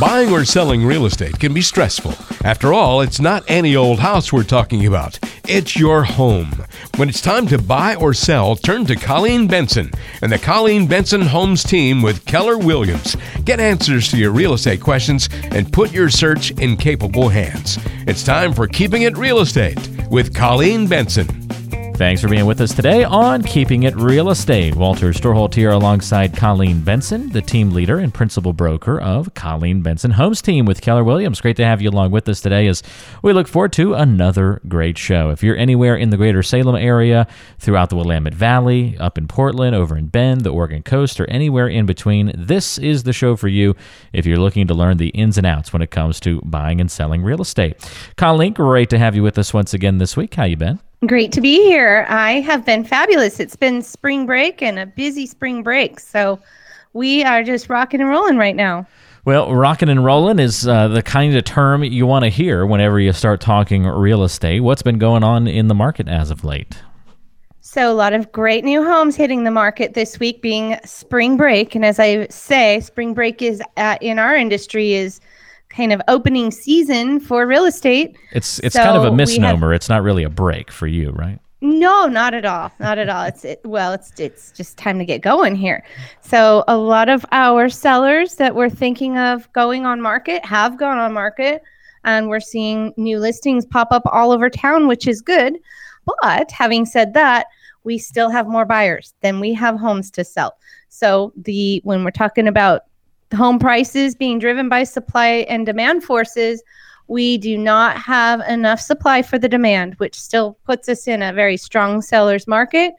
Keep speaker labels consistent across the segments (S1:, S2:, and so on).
S1: Buying or selling real estate can be stressful. After all, it's not any old house we're talking about. It's your home. When it's time to buy or sell, turn to Colleen Benson and the Colleen Benson Homes team with Keller Williams. Get answers to your real estate questions and put your search in capable hands. It's time for Keeping It Real Estate with Colleen Benson.
S2: Thanks for being with us today on Keeping It Real Estate. Walter Storholt here alongside Colleen Benson, the team leader and principal broker of Colleen Benson Homes Team with Keller Williams. Great to have you along with us today as we look forward to another great show. If you're anywhere in the greater Salem area, throughout the Willamette Valley, up in Portland, over in Bend, the Oregon coast, or anywhere in between, this is the show for you if you're looking to learn the ins and outs when it comes to buying and selling real estate. Colleen, great to have you with us once again this week. How you been?
S3: Great to be here. I have been fabulous. It's been spring break and a busy spring break. So we are just rocking and rolling right now.
S2: Well, rocking and rolling is uh, the kind of term you want to hear whenever you start talking real estate. What's been going on in the market as of late?
S3: So, a lot of great new homes hitting the market this week being spring break. And as I say, spring break is uh, in our industry is kind of opening season for real estate.
S2: It's it's so kind of a misnomer. Have, it's not really a break for you, right?
S3: No, not at all. Not at all. It's it, well, it's it's just time to get going here. So a lot of our sellers that we're thinking of going on market have gone on market, and we're seeing new listings pop up all over town, which is good. But having said that, we still have more buyers than we have homes to sell. So the when we're talking about home prices being driven by supply and demand forces, we do not have enough supply for the demand, which still puts us in a very strong seller's market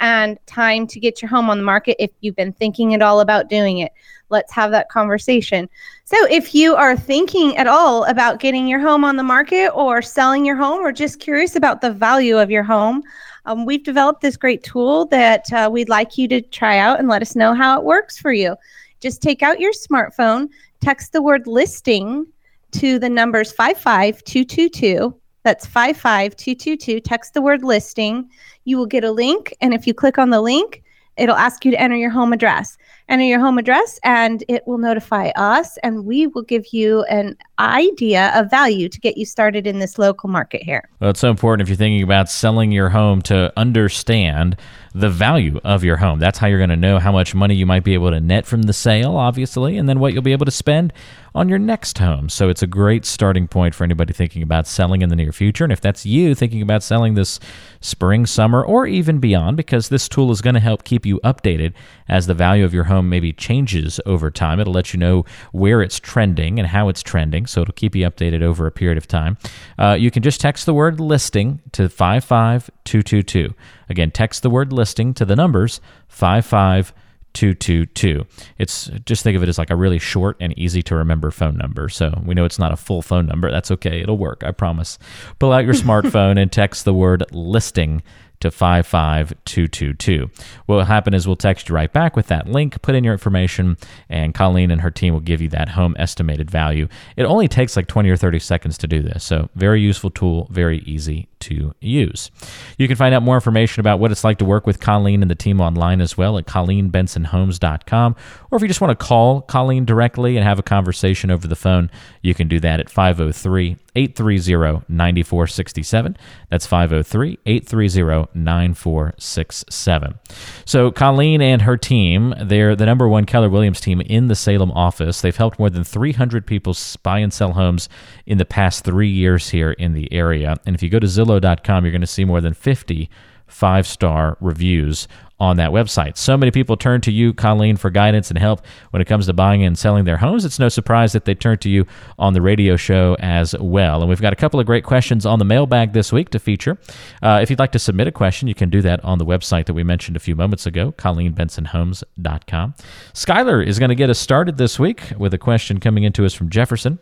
S3: and time to get your home on the market if you've been thinking at all about doing it. Let's have that conversation. So, if you are thinking at all about getting your home on the market or selling your home or just curious about the value of your home, um, we've developed this great tool that uh, we'd like you to try out and let us know how it works for you. Just take out your smartphone, text the word listing to the numbers 55222. That's 55222. Text the word listing. You will get a link. And if you click on the link, it'll ask you to enter your home address. Enter your home address, and it will notify us, and we will give you an idea of value to get you started in this local market here.
S2: Well, it's so important if you're thinking about selling your home to understand the value of your home. That's how you're going to know how much money you might be able to net from the sale, obviously, and then what you'll be able to spend on your next home. So it's a great starting point for anybody thinking about selling in the near future. And if that's you thinking about selling this spring, summer, or even beyond, because this tool is going to help keep you updated as the value of your home maybe changes over time. It'll let you know where it's trending and how it's trending. So it'll keep you updated over a period of time. Uh, you can just text the word listing to 55222. Again, text the word listing to the numbers 55222. It's just think of it as like a really short and easy to remember phone number. So we know it's not a full phone number. That's okay. It'll work. I promise. Pull out your smartphone and text the word listing to 55222. What will happen is we'll text you right back with that link, put in your information, and Colleen and her team will give you that home estimated value. It only takes like 20 or 30 seconds to do this. So, very useful tool, very easy to use. You can find out more information about what it's like to work with Colleen and the team online as well at ColleenBensonHomes.com. Or if you just want to call Colleen directly and have a conversation over the phone, you can do that at 503 830 9467. That's 503 830 9467. So, Colleen and her team, they're the number one Keller Williams team in the Salem office. They've helped more than 300 people buy and sell homes in the past three years here in the area. And if you go to Zillow.com, you're going to see more than 50 five star reviews on that website. So many people turn to you, Colleen, for guidance and help when it comes to buying and selling their homes. It's no surprise that they turn to you on the radio show as well. And we've got a couple of great questions on the mailbag this week to feature. Uh, if you'd like to submit a question, you can do that on the website that we mentioned a few moments ago, ColleenBensonHomes.com. Skylar is going to get us started this week with a question coming into us from Jefferson.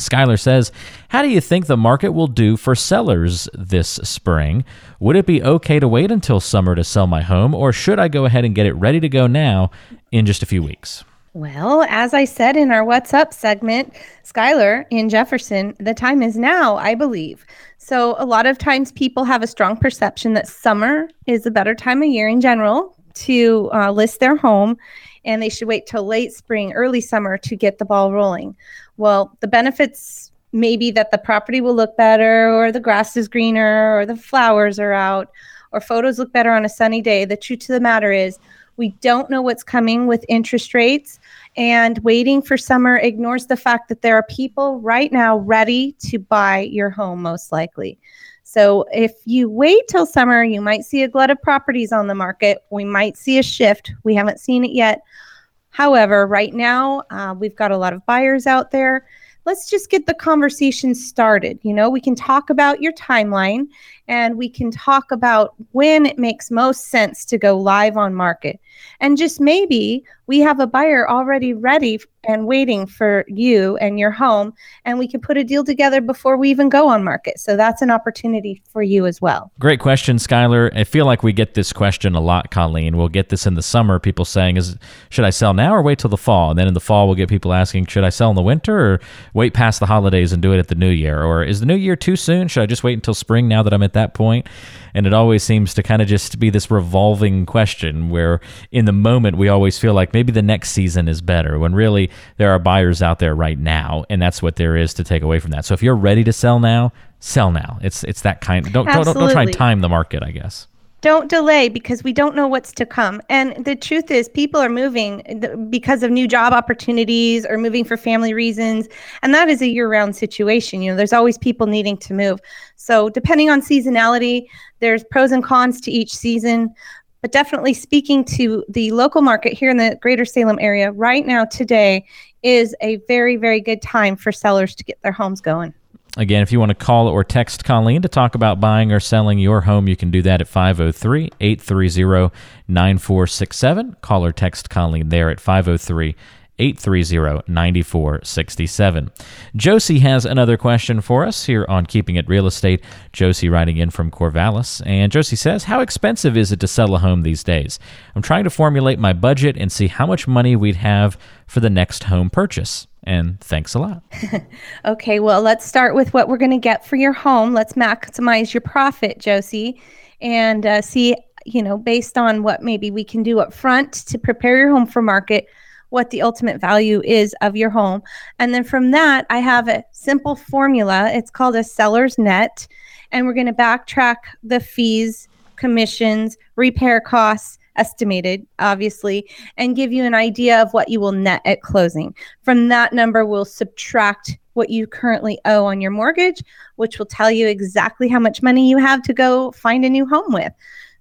S2: Skylar says, How do you think the market will do for sellers this spring? Would it be okay to wait until summer to sell my home, or should I go ahead and get it ready to go now in just a few weeks?
S3: Well, as I said in our What's Up segment, Skylar in Jefferson, the time is now, I believe. So, a lot of times people have a strong perception that summer is a better time of year in general to uh, list their home and they should wait till late spring, early summer to get the ball rolling. Well, the benefits maybe that the property will look better, or the grass is greener, or the flowers are out, or photos look better on a sunny day. The truth to the matter is, we don't know what's coming with interest rates, and waiting for summer ignores the fact that there are people right now ready to buy your home, most likely. So if you wait till summer, you might see a glut of properties on the market. We might see a shift. We haven't seen it yet. However, right now, uh, we've got a lot of buyers out there let's just get the conversation started. You know, we can talk about your timeline and we can talk about when it makes most sense to go live on market. And just maybe we have a buyer already ready and waiting for you and your home, and we can put a deal together before we even go on market. So that's an opportunity for you as well.
S2: Great question, Skylar. I feel like we get this question a lot, Colleen. We'll get this in the summer. People saying, "Is should I sell now or wait till the fall?" And then in the fall, we'll get people asking, "Should I sell in the winter or wait past the holidays and do it at the new year? Or is the new year too soon? Should I just wait until spring now that I'm at that point?" And it always seems to kind of just be this revolving question where in the moment we always feel like maybe the next season is better when really there are buyers out there right now and that's what there is to take away from that. So if you're ready to sell now, sell now. It's it's that kind don't don't, don't try and time the market, I guess
S3: don't delay because we don't know what's to come. And the truth is, people are moving because of new job opportunities or moving for family reasons. And that is a year round situation. You know, there's always people needing to move. So, depending on seasonality, there's pros and cons to each season. But definitely speaking to the local market here in the greater Salem area right now, today is a very, very good time for sellers to get their homes going.
S2: Again, if you want to call or text Colleen to talk about buying or selling your home, you can do that at 503 830 9467. Call or text Colleen there at 503 830 9467. Josie has another question for us here on Keeping It Real Estate. Josie writing in from Corvallis. And Josie says, How expensive is it to sell a home these days? I'm trying to formulate my budget and see how much money we'd have for the next home purchase. And thanks a lot.
S3: okay, well, let's start with what we're going to get for your home. Let's maximize your profit, Josie, and uh, see, you know, based on what maybe we can do up front to prepare your home for market, what the ultimate value is of your home. And then from that, I have a simple formula. It's called a seller's net. And we're going to backtrack the fees, commissions, repair costs, estimated, obviously, and give you an idea of what you will net at closing. From that number, we'll subtract what you currently owe on your mortgage, which will tell you exactly how much money you have to go find a new home with.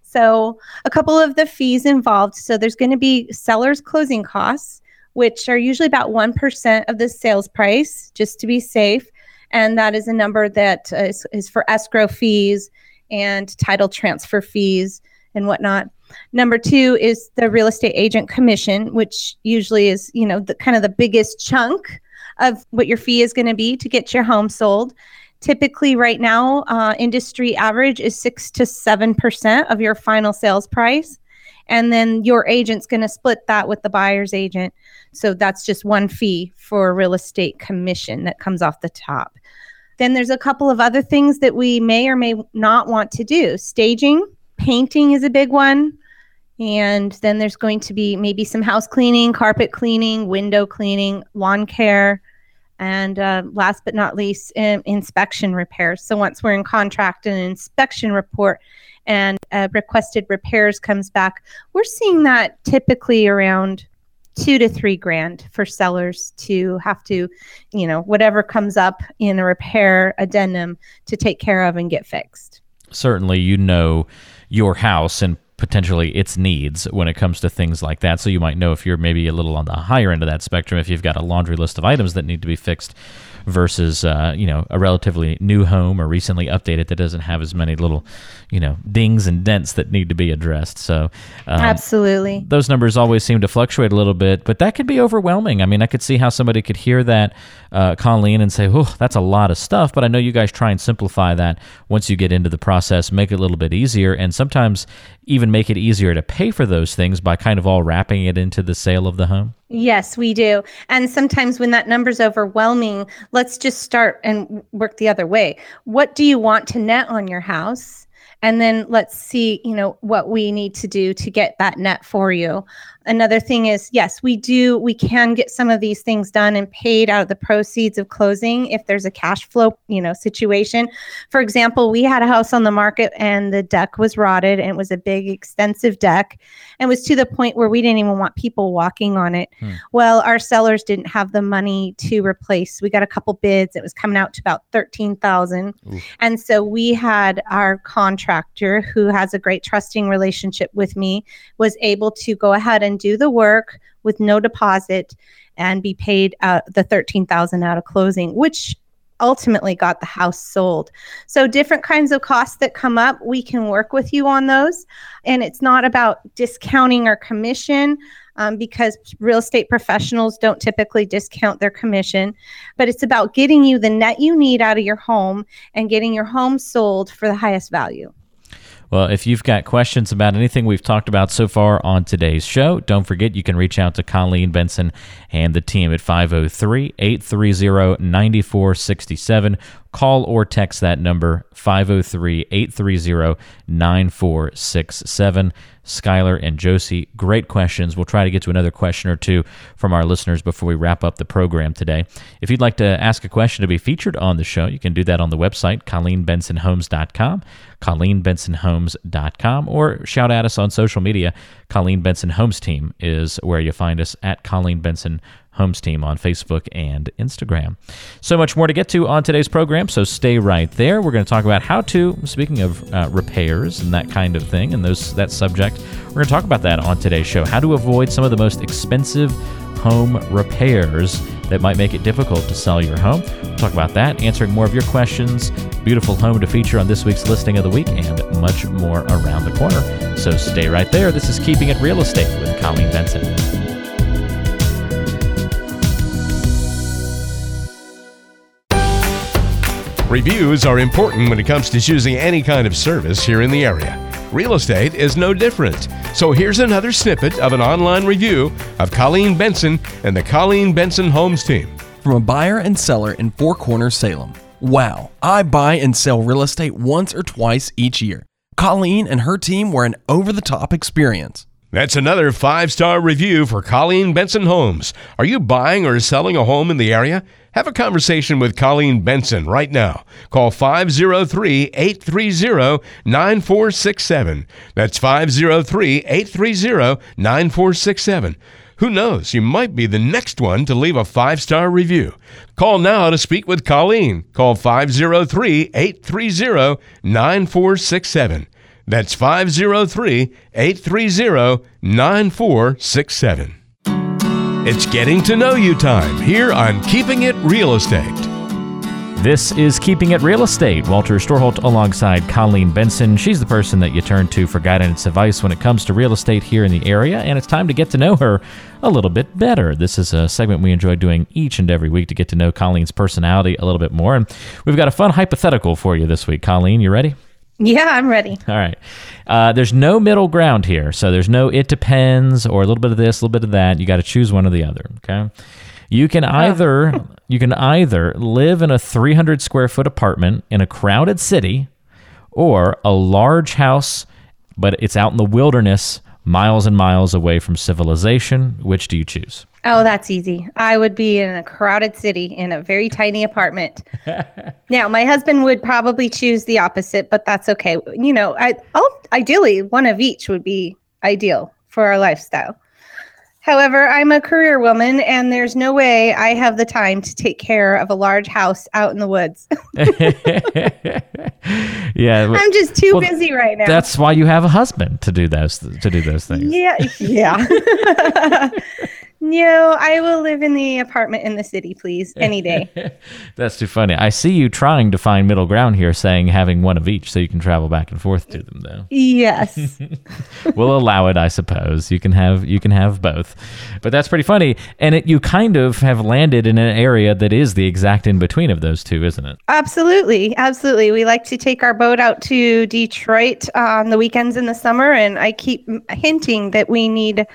S3: So, a couple of the fees involved. So, there's going to be seller's closing costs, which are usually about 1% of the sales price, just to be safe. And that is a number that is, is for escrow fees and title transfer fees and whatnot. Number two is the real estate agent commission, which usually is, you know, the kind of the biggest chunk of what your fee is going to be to get your home sold. Typically, right now, uh, industry average is six to seven percent of your final sales price, and then your agent's going to split that with the buyer's agent. So that's just one fee for real estate commission that comes off the top. Then there's a couple of other things that we may or may not want to do. Staging, painting is a big one. And then there's going to be maybe some house cleaning, carpet cleaning, window cleaning, lawn care, and uh, last but not least, in, inspection repairs. So once we're in contract and an inspection report and uh, requested repairs comes back, we're seeing that typically around two to three grand for sellers to have to, you know, whatever comes up in a repair addendum to take care of and get fixed.
S2: Certainly, you know your house and potentially its needs when it comes to things like that. So you might know if you're maybe a little on the higher end of that spectrum, if you've got a laundry list of items that need to be fixed versus uh, you know a relatively new home or recently updated that doesn't have as many little you know dings and dents that need to be addressed. So
S3: um, absolutely,
S2: those numbers always seem to fluctuate a little bit, but that could be overwhelming. I mean, I could see how somebody could hear that, uh, Colleen, and say, "Oh, that's a lot of stuff." But I know you guys try and simplify that once you get into the process, make it a little bit easier, and sometimes even make it easier to pay for those things by kind of all wrapping it into the sale of the home.
S3: Yes, we do. And sometimes when that number's overwhelming, let's just start and work the other way. What do you want to net on your house? And then let's see, you know, what we need to do to get that net for you. Another thing is yes we do we can get some of these things done and paid out of the proceeds of closing if there's a cash flow you know situation. For example we had a house on the market and the deck was rotted and it was a big extensive deck and was to the point where we didn't even want people walking on it. Hmm. well our sellers didn't have the money to replace. We got a couple bids. It was coming out to about 13000 and so we had our contractor who has a great trusting relationship with me was able to go ahead and do the work with no deposit and be paid uh, the 13000 out of closing which ultimately got the house sold. So different kinds of costs that come up, we can work with you on those. And it's not about discounting our commission. Um, because real estate professionals don't typically discount their commission, but it's about getting you the net you need out of your home and getting your home sold for the highest value.
S2: Well, if you've got questions about anything we've talked about so far on today's show, don't forget you can reach out to Colleen Benson and the team at 503 830 9467. Call or text that number 503 830 9467. Skylar and Josie, great questions. We'll try to get to another question or two from our listeners before we wrap up the program today. If you'd like to ask a question to be featured on the show, you can do that on the website, ColleenBensonHomes.com, ColleenBensonHomes.com, or shout at us on social media. Colleen Benson Homes Team is where you find us at Colleen Benson Homes Team on Facebook and Instagram. So much more to get to on today's program, so stay right there. We're going to talk about how to, speaking of uh, repairs and that kind of thing, and those that subject, we're going to talk about that on today's show. How to avoid some of the most expensive home repairs that might make it difficult to sell your home. We'll talk about that, answering more of your questions, beautiful home to feature on this week's listing of the week, and much more around the corner. So stay right there. This is Keeping It Real Estate with Colleen Benson.
S1: Reviews are important when it comes to choosing any kind of service here in the area. Real estate is no different. So here's another snippet of an online review of Colleen Benson and the Colleen Benson Homes team.
S4: From a buyer and seller in Four Corners, Salem. Wow, I buy and sell real estate once or twice each year. Colleen and her team were an over the top experience.
S1: That's another five star review for Colleen Benson Homes. Are you buying or selling a home in the area? Have a conversation with Colleen Benson right now. Call 503 830 9467. That's 503 830 9467. Who knows? You might be the next one to leave a five star review. Call now to speak with Colleen. Call 503 830 9467. That's 503 830 9467. It's getting to know you time here on Keeping It Real Estate.
S2: This is Keeping It Real Estate. Walter Storholt alongside Colleen Benson. She's the person that you turn to for guidance advice when it comes to real estate here in the area, and it's time to get to know her a little bit better. This is a segment we enjoy doing each and every week to get to know Colleen's personality a little bit more. And we've got a fun hypothetical for you this week. Colleen, you ready?
S3: Yeah, I'm ready.
S2: All right. Uh, there's no middle ground here. So there's no it depends or a little bit of this, a little bit of that. You got to choose one or the other. Okay. You can either oh. you can either live in a 300 square foot apartment in a crowded city, or a large house, but it's out in the wilderness, miles and miles away from civilization. Which do you choose?
S3: Oh, that's easy. I would be in a crowded city in a very tiny apartment. now, my husband would probably choose the opposite, but that's okay. You know, I oh, ideally one of each would be ideal for our lifestyle. However, I'm a career woman and there's no way I have the time to take care of a large house out in the woods.
S2: yeah.
S3: I'm just too well, busy right now.
S2: That's why you have a husband to do those to do those things.
S3: Yeah, yeah. No, I will live in the apartment in the city, please, any day.
S2: That's too funny. I see you trying to find middle ground here, saying having one of each so you can travel back and forth to them, though.
S3: Yes.
S2: we'll allow it, I suppose. You can have you can have both, but that's pretty funny. And it, you kind of have landed in an area that is the exact in between of those two, isn't it?
S3: Absolutely, absolutely. We like to take our boat out to Detroit on the weekends in the summer, and I keep hinting that we need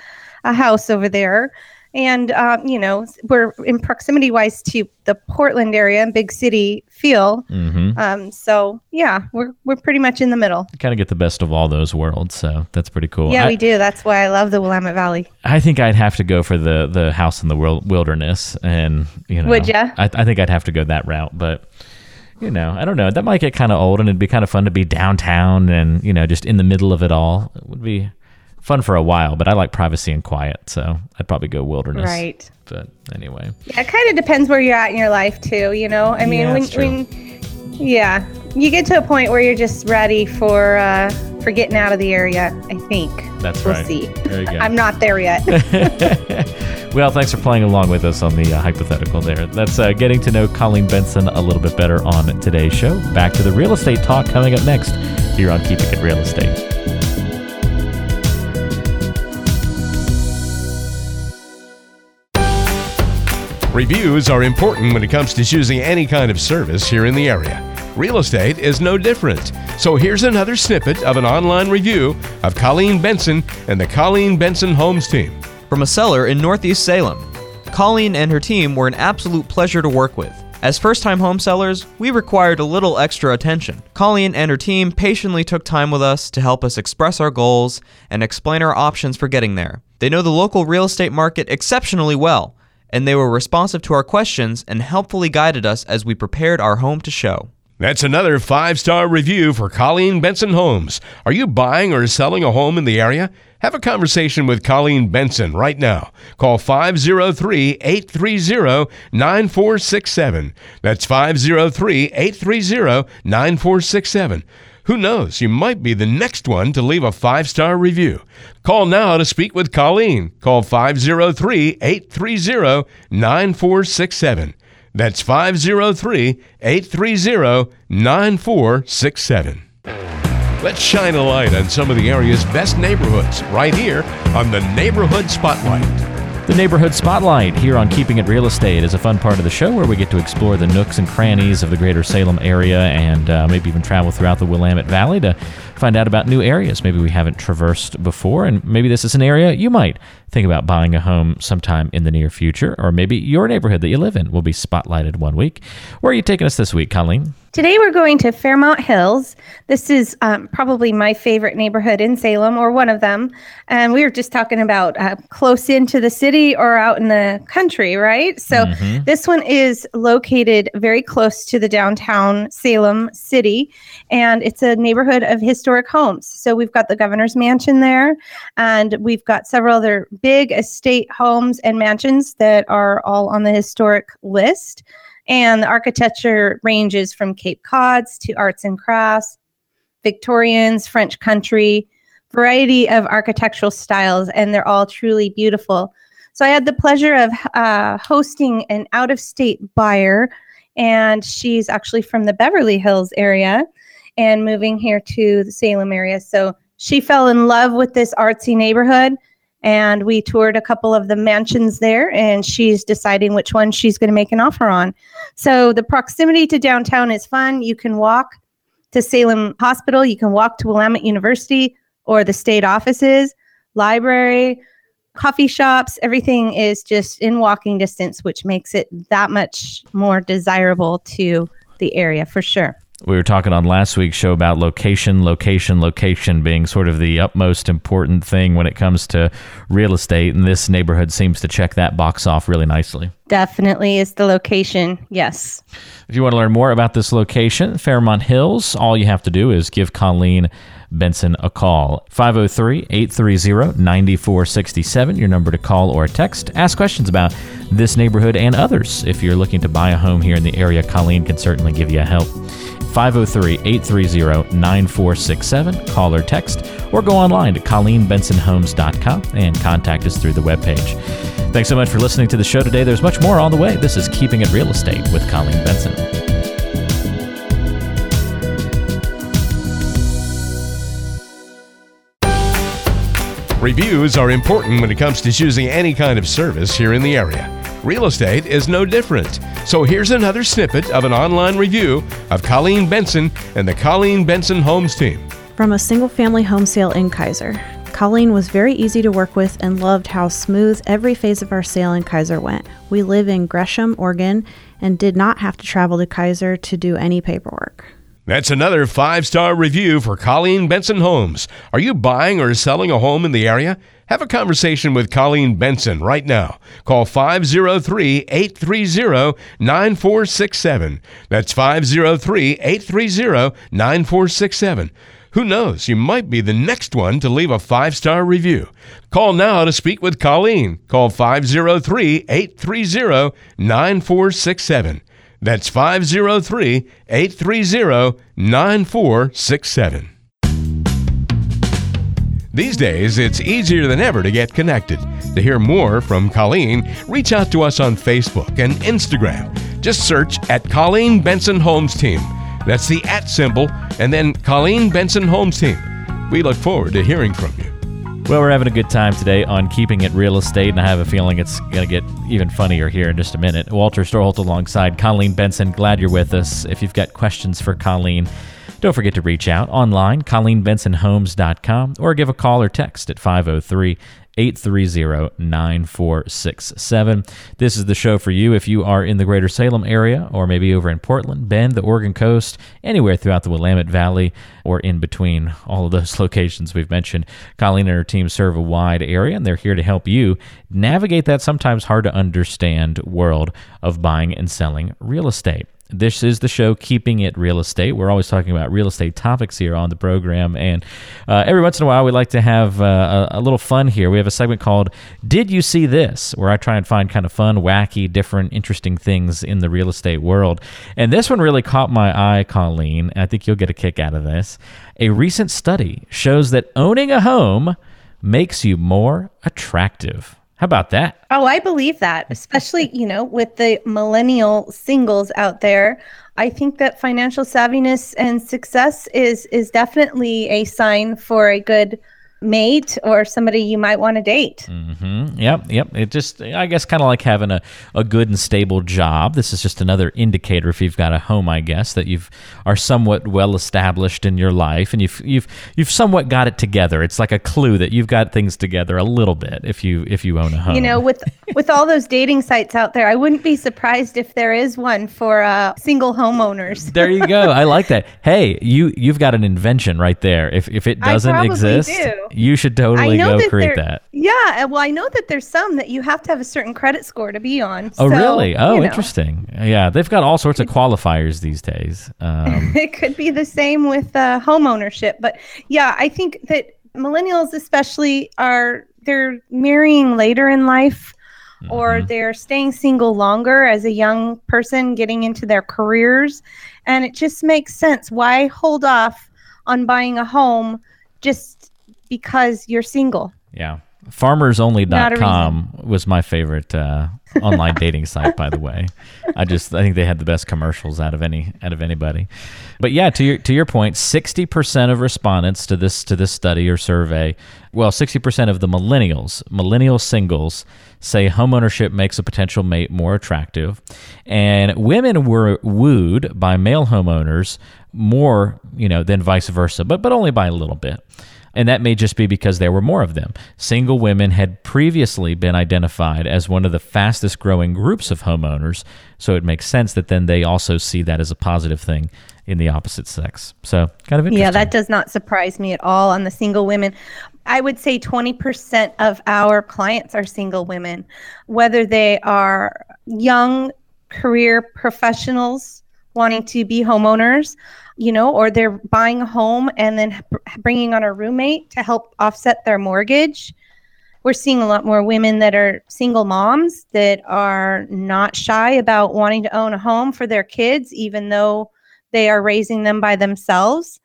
S3: a house over there and um, you know we're in proximity wise to the Portland area and big city feel.
S2: Mm-hmm.
S3: Um, so yeah, we're we're pretty much in the middle.
S2: Kind of get the best of all those worlds, so that's pretty cool.
S3: Yeah,
S2: I,
S3: we do. That's why I love the Willamette Valley.
S2: I think I'd have to go for the the house in the wil- wilderness, and you know,
S3: Would ya?
S2: I, I think I'd have to go that route, but. You know, I don't know. That might get kind of old, and it'd be kind of fun to be downtown and you know just in the middle of it all. It would be fun for a while, but I like privacy and quiet, so I'd probably go wilderness.
S3: Right.
S2: But anyway,
S3: Yeah, it kind of depends where you're at in your life too. You know, I mean,
S2: Yeah,
S3: when, when yeah, you get to a point where you're just ready for uh, for getting out of the area. I think
S2: That's
S3: we'll
S2: right.
S3: see.
S2: There you go.
S3: I'm not there yet.
S2: well, thanks for playing along with us on the uh, hypothetical there. That's uh, getting to know Colleen Benson a little bit better on today's show. Back to the real estate talk coming up next here on Keeping It Real Estate.
S1: Reviews are important when it comes to choosing any kind of service here in the area. Real estate is no different. So here's another snippet of an online review of Colleen Benson and the Colleen Benson Homes team.
S5: from a seller in Northeast Salem. Colleen and her team were an absolute pleasure to work with. As first time home sellers, we required a little extra attention. Colleen and her team patiently took time with us to help us express our goals and explain our options for getting there. They know the local real estate market exceptionally well, and they were responsive to our questions and helpfully guided us as we prepared our home to show.
S1: That's another five star review for Colleen Benson Homes. Are you buying or selling a home in the area? Have a conversation with Colleen Benson right now. Call 503 830 9467. That's 503 830 9467. Who knows? You might be the next one to leave a five star review. Call now to speak with Colleen. Call 503 830 9467. That's 503 830 9467. Let's shine a light on some of the area's best neighborhoods right here on the Neighborhood Spotlight.
S2: The Neighborhood Spotlight here on Keeping It Real Estate is a fun part of the show where we get to explore the nooks and crannies of the greater Salem area and uh, maybe even travel throughout the Willamette Valley to find out about new areas maybe we haven't traversed before. And maybe this is an area you might think about buying a home sometime in the near future, or maybe your neighborhood that you live in will be spotlighted one week. Where are you taking us this week, Colleen?
S3: Today we're going to Fairmount Hills. This is um, probably my favorite neighborhood in Salem, or one of them. And we were just talking about uh, close into the city or out in the country, right? So this one is located very close to the downtown Salem city, and it's a neighborhood of historic homes. So we've got the governor's mansion there, and we've got several other big estate homes and mansions that are all on the historic list. And the architecture ranges from Cape Cods to arts and crafts, Victorians, French country, variety of architectural styles, and they're all truly beautiful. So I had the pleasure of uh, hosting an out of state buyer, and she's actually from the Beverly Hills area and moving here to the Salem area. So she fell in love with this artsy neighborhood and we toured a couple of the mansions there and she's deciding which one she's going to make an offer on. So the proximity to downtown is fun. You can walk to salem hospital you can walk to willamette university or the state offices library coffee shops everything is just in walking distance which makes it that much more desirable to the area for sure
S2: We were talking on last week's show about location, location, location being sort of the utmost important thing when it comes to real estate, and this neighborhood seems to check that box off really nicely.
S3: definitely is the location yes
S2: If you want to learn more about this location, Fairmount Hills, all you have to do is give Colleen Benson a call. 503 830 9467, your number to call or text. Ask questions about this neighborhood and others. If you're looking to buy a home here in the area, Colleen can certainly give you a help. 503 830 9467, call or text, or go online to colleenbensonhomes.com and contact us through the webpage. Thanks so much for listening to the show today. There's much more on the way. This is Keeping It Real Estate with Colleen Benson.
S1: Reviews are important when it comes to choosing any kind of service here in the area. Real estate is no different. So here's another snippet of an online review of Colleen Benson and the Colleen Benson Homes team.
S6: From a single family home sale in Keizer, Colleen was very easy to work with and loved how smooth every phase of our sale in Keizer went. We live in Gresham, Oregon, and did not have to travel to Keizer to do any paperwork.
S1: That's another five star review for Colleen Benson Homes. Are you buying or selling a home in the area? Have a conversation with Colleen Benson right now. Call 503 830 9467. That's 503 830 9467. Who knows? You might be the next one to leave a five star review. Call now to speak with Colleen. Call 503 830 9467. That's 503 830 9467. These days, it's easier than ever to get connected. To hear more from Colleen, reach out to us on Facebook and Instagram. Just search at Colleen Benson Homes Team. That's the at symbol, and then Colleen Benson Homes Team. We look forward to hearing from you.
S2: Well, we're having a good time today on keeping it real estate, and I have a feeling it's going to get even funnier here in just a minute. Walter Storholt alongside Colleen Benson. Glad you're with us. If you've got questions for Colleen, don't forget to reach out online, ColleenBensonHomes.com, or give a call or text at 503 830 9467. This is the show for you if you are in the greater Salem area or maybe over in Portland, Bend, the Oregon coast, anywhere throughout the Willamette Valley or in between all of those locations we've mentioned. Colleen and her team serve a wide area and they're here to help you navigate that sometimes hard to understand world of buying and selling real estate. This is the show Keeping It Real Estate. We're always talking about real estate topics here on the program. And uh, every once in a while, we like to have uh, a, a, little fun here. We have a segment called Did You See This? where I try and find kind of fun, wacky, different, interesting things in the real estate world. And this one really caught my eye, Colleen. I think you'll get a kick out of this. A recent study shows that owning a home makes you more attractive. How about that?
S3: Oh, I believe that, especially, you know, with the millennial singles out there. I think that financial savviness and success is is definitely a sign for a good mate or somebody you might want to date.
S2: Mm-hmm. Yep, yep. It just, I guess, kind of like having a, a good and stable job. This is just another indicator if you've got a home, I guess, that you've are somewhat well established in your life and you've you've you've somewhat got it together. It's like a clue that you've got things together a little bit if you if you own a home.
S3: You know, with with all those dating sites out there, I wouldn't be surprised if there is one for uh, single homeowners.
S2: there you go. I like that. Hey, you you've got an invention right there. If if it doesn't exist. Do you should totally go that create that.
S3: Yeah, well, I know that there's some that you have to have a certain credit score to be on.
S2: Oh, so, really? Oh, know. interesting. Yeah, they've got all sorts of qualifiers these days. Um,
S3: it could be the same with uh, home ownership, but yeah, I think that millennials, especially, are they're marrying later in life. Or mm-hmm. they're staying single longer as a young person getting into their careers. And it just makes sense. Why hold off on buying a home just because you're single.
S2: Yeah. Farmersonly.com was my favorite uh, online dating site, by the way. I just I think they had the best commercials out of any out of anybody. But yeah, to your to your point, sixty percent of respondents to this to this study or survey, well, sixty percent of the millennials, millennial singles, say homeownership makes a potential mate more attractive, and women were wooed by male homeowners more, you know, than vice versa, but but only by a little bit. And that may just be because there were more of them. Single women had previously been identified as one of the fastest growing groups of homeowners, so it makes sense that then they also see that as a positive thing in the opposite sex. So, kind of interesting.
S3: Yeah, that does not surprise me at all on the single women. I would say 20% of our clients are single women, whether they are young career professionals wanting to be homeowners you know, or they're buying a home and then bringing on a roommate to help offset their mortgage. We're seeing a lot more women that are single moms that are not shy about wanting to own a home for their kids, even though they are raising them by themselves.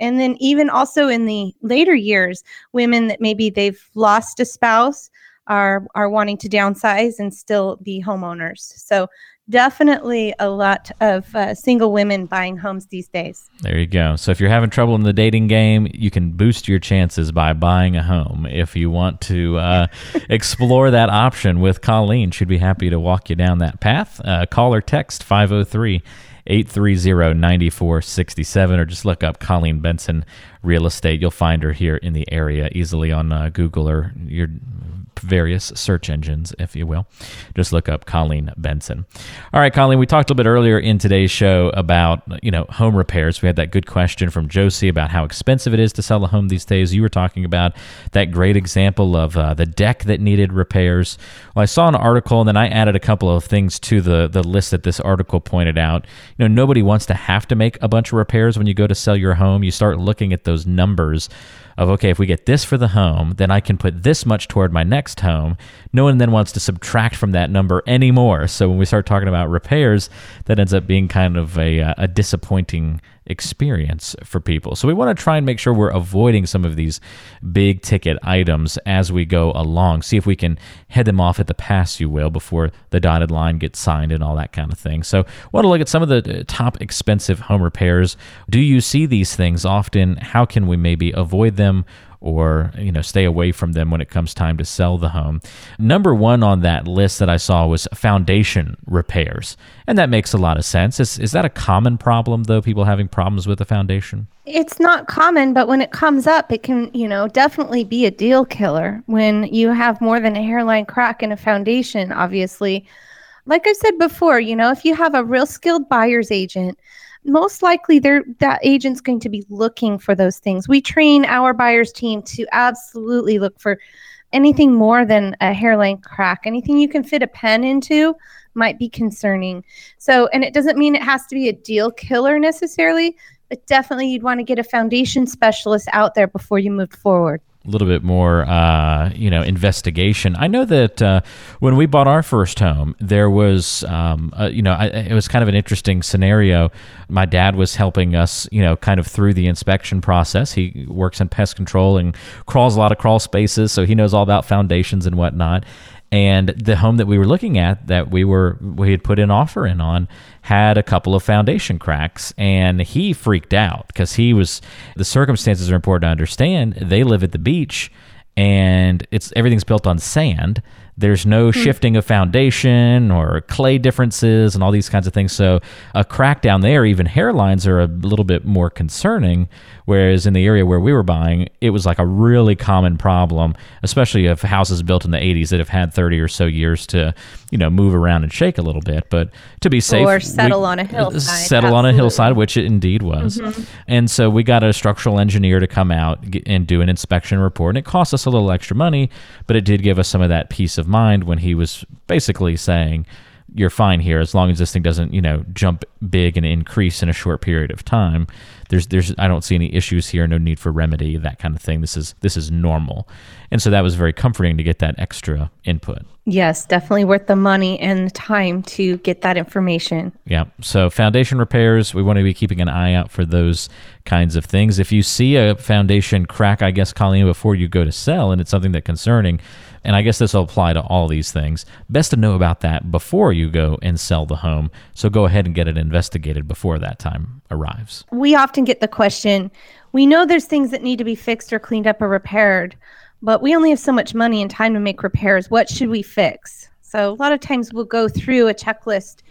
S3: And then, even also in the later years, women that maybe they've lost a spouse are are wanting to downsize and still be homeowners. So definitely a lot of uh, single women buying homes these days.
S2: There you go. So if you're having trouble in the dating game, you can boost your chances by buying a home. If you want to uh, explore that option with Colleen, she'd be happy to walk you down that path. Uh, call or text 503 830 9467 or just look up Colleen Benson Real Estate. You'll find her here in the area easily on uh, Google or your various search engines, if you will. Just look up Colleen Benson. All right, Colleen, we talked a little bit earlier in today's show about, you know, home repairs. We had that good question from Josie about how expensive it is to sell a home these days. You were talking about that great example of uh, the deck that needed repairs. Well, I saw an article and then I added a couple of things to the, the list that this article pointed out. You know, nobody wants to have to make a bunch of repairs when you go to sell your home. You start looking at those numbers of okay, if we get this for the home, then I can put this much toward my next home. No one then wants to subtract from that number anymore. So when we start talking about repairs, that ends up being kind of a, uh, a disappointing experience for people. So we want to try and make sure we're avoiding some of these big ticket items as we go along. See if we can head them off at the pass, you will, before the dotted line gets signed and all that kind of thing. So want to look at some of the uh, top expensive home repairs. Do you see these things often? How can we maybe avoid them? Or you know stay away from them when it comes time to sell the home. Number 1 on that list that I saw was foundation repairs. And that makes a lot of sense. Is is that a common problem though people having problems with the foundation?
S3: It's not common, but when it comes up, it can, you know, definitely be a deal killer when you have more than a hairline crack in a foundation, obviously. Like I said before, you know, if you have a real skilled buyer's agent most likely they that agent's going to be looking for those things. We train our buyers team to absolutely look for anything more than a hairline crack. Anything you can fit a pen into might be concerning. So, and it doesn't mean it has to be a deal killer necessarily, but definitely you'd want to get a foundation specialist out there before you move forward
S2: little bit more, uh, you know, investigation. I know that uh, when we bought our first home, there was, um, uh, you know, I, it was kind of an interesting scenario. My dad was helping us, you know, kind of through the inspection process. He works in pest control and crawls a lot of crawl spaces, so he knows all about foundations and whatnot. And the home that we were looking at, that we were we had put an offer in on, had a couple of foundation cracks, and he freaked out because he was. The circumstances are important to understand. They live at the beach, and it's everything's built on sand. There's no hmm. shifting of foundation or clay differences and all these kinds of things. So a crack down there, even hairlines are a little bit more concerning. Whereas in the area where we were buying, it was like a really common problem, especially if houses built in the 80s that have had 30 or so years to, you know, move around and shake a little bit. But to be safe,
S3: or settle we, on a hillside,
S2: settle absolutely. on a hillside, which it indeed was. Mm-hmm. And so we got a structural engineer to come out and do an inspection report, and it cost us a little extra money, but it did give us some of that peace of mind when he was basically saying you're fine here as long as this thing doesn't you know jump big and increase in a short period of time. There's there's I don't see any issues here no need for remedy that kind of thing. This is this is normal. And so that was very comforting to get that extra input.
S3: Yes definitely worth the money and the time to get that information.
S2: Yeah so foundation repairs we want to be keeping an eye out for those kinds of things. If you see a foundation crack I guess Colleen before you go to sell and it's something that concerning and I guess this will apply to all these things. Best to know about that before you go and sell the home. So go ahead and get it investigated before that time arrives.
S3: We often get the question we know there's things that need to be fixed or cleaned up or repaired, but we only have so much money and time to make repairs. What should we fix? So a lot of times we'll go through a checklist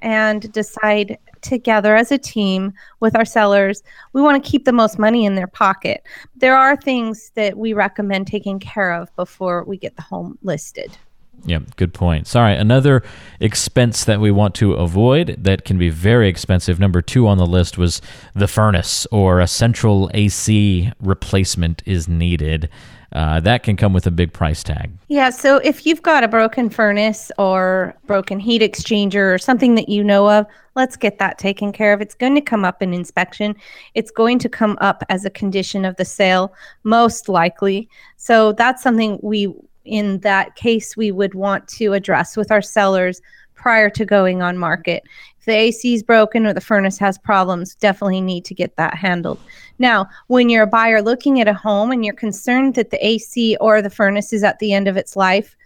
S3: and decide together as a team with our sellers. We want to keep the most money in their pocket. There are things that we recommend taking care of before we get the home listed.
S2: Yeah, good point. Sorry, another expense that we want to avoid that can be very expensive. Number two on the list was the furnace or a central AC replacement is needed uh, that can come with a big price tag.
S3: Yeah. So if you've got a broken furnace or broken heat exchanger or something that you know of, let's get that taken care of. It's going to come up in inspection. It's going to come up as a condition of the sale, most likely. So that's something we, in that case, we would want to address with our sellers prior to going on market. The AC is broken or the furnace has problems, definitely need to get that handled. Now, when you're a buyer looking at a home and you're concerned that the AC or the furnace is at the end of its life,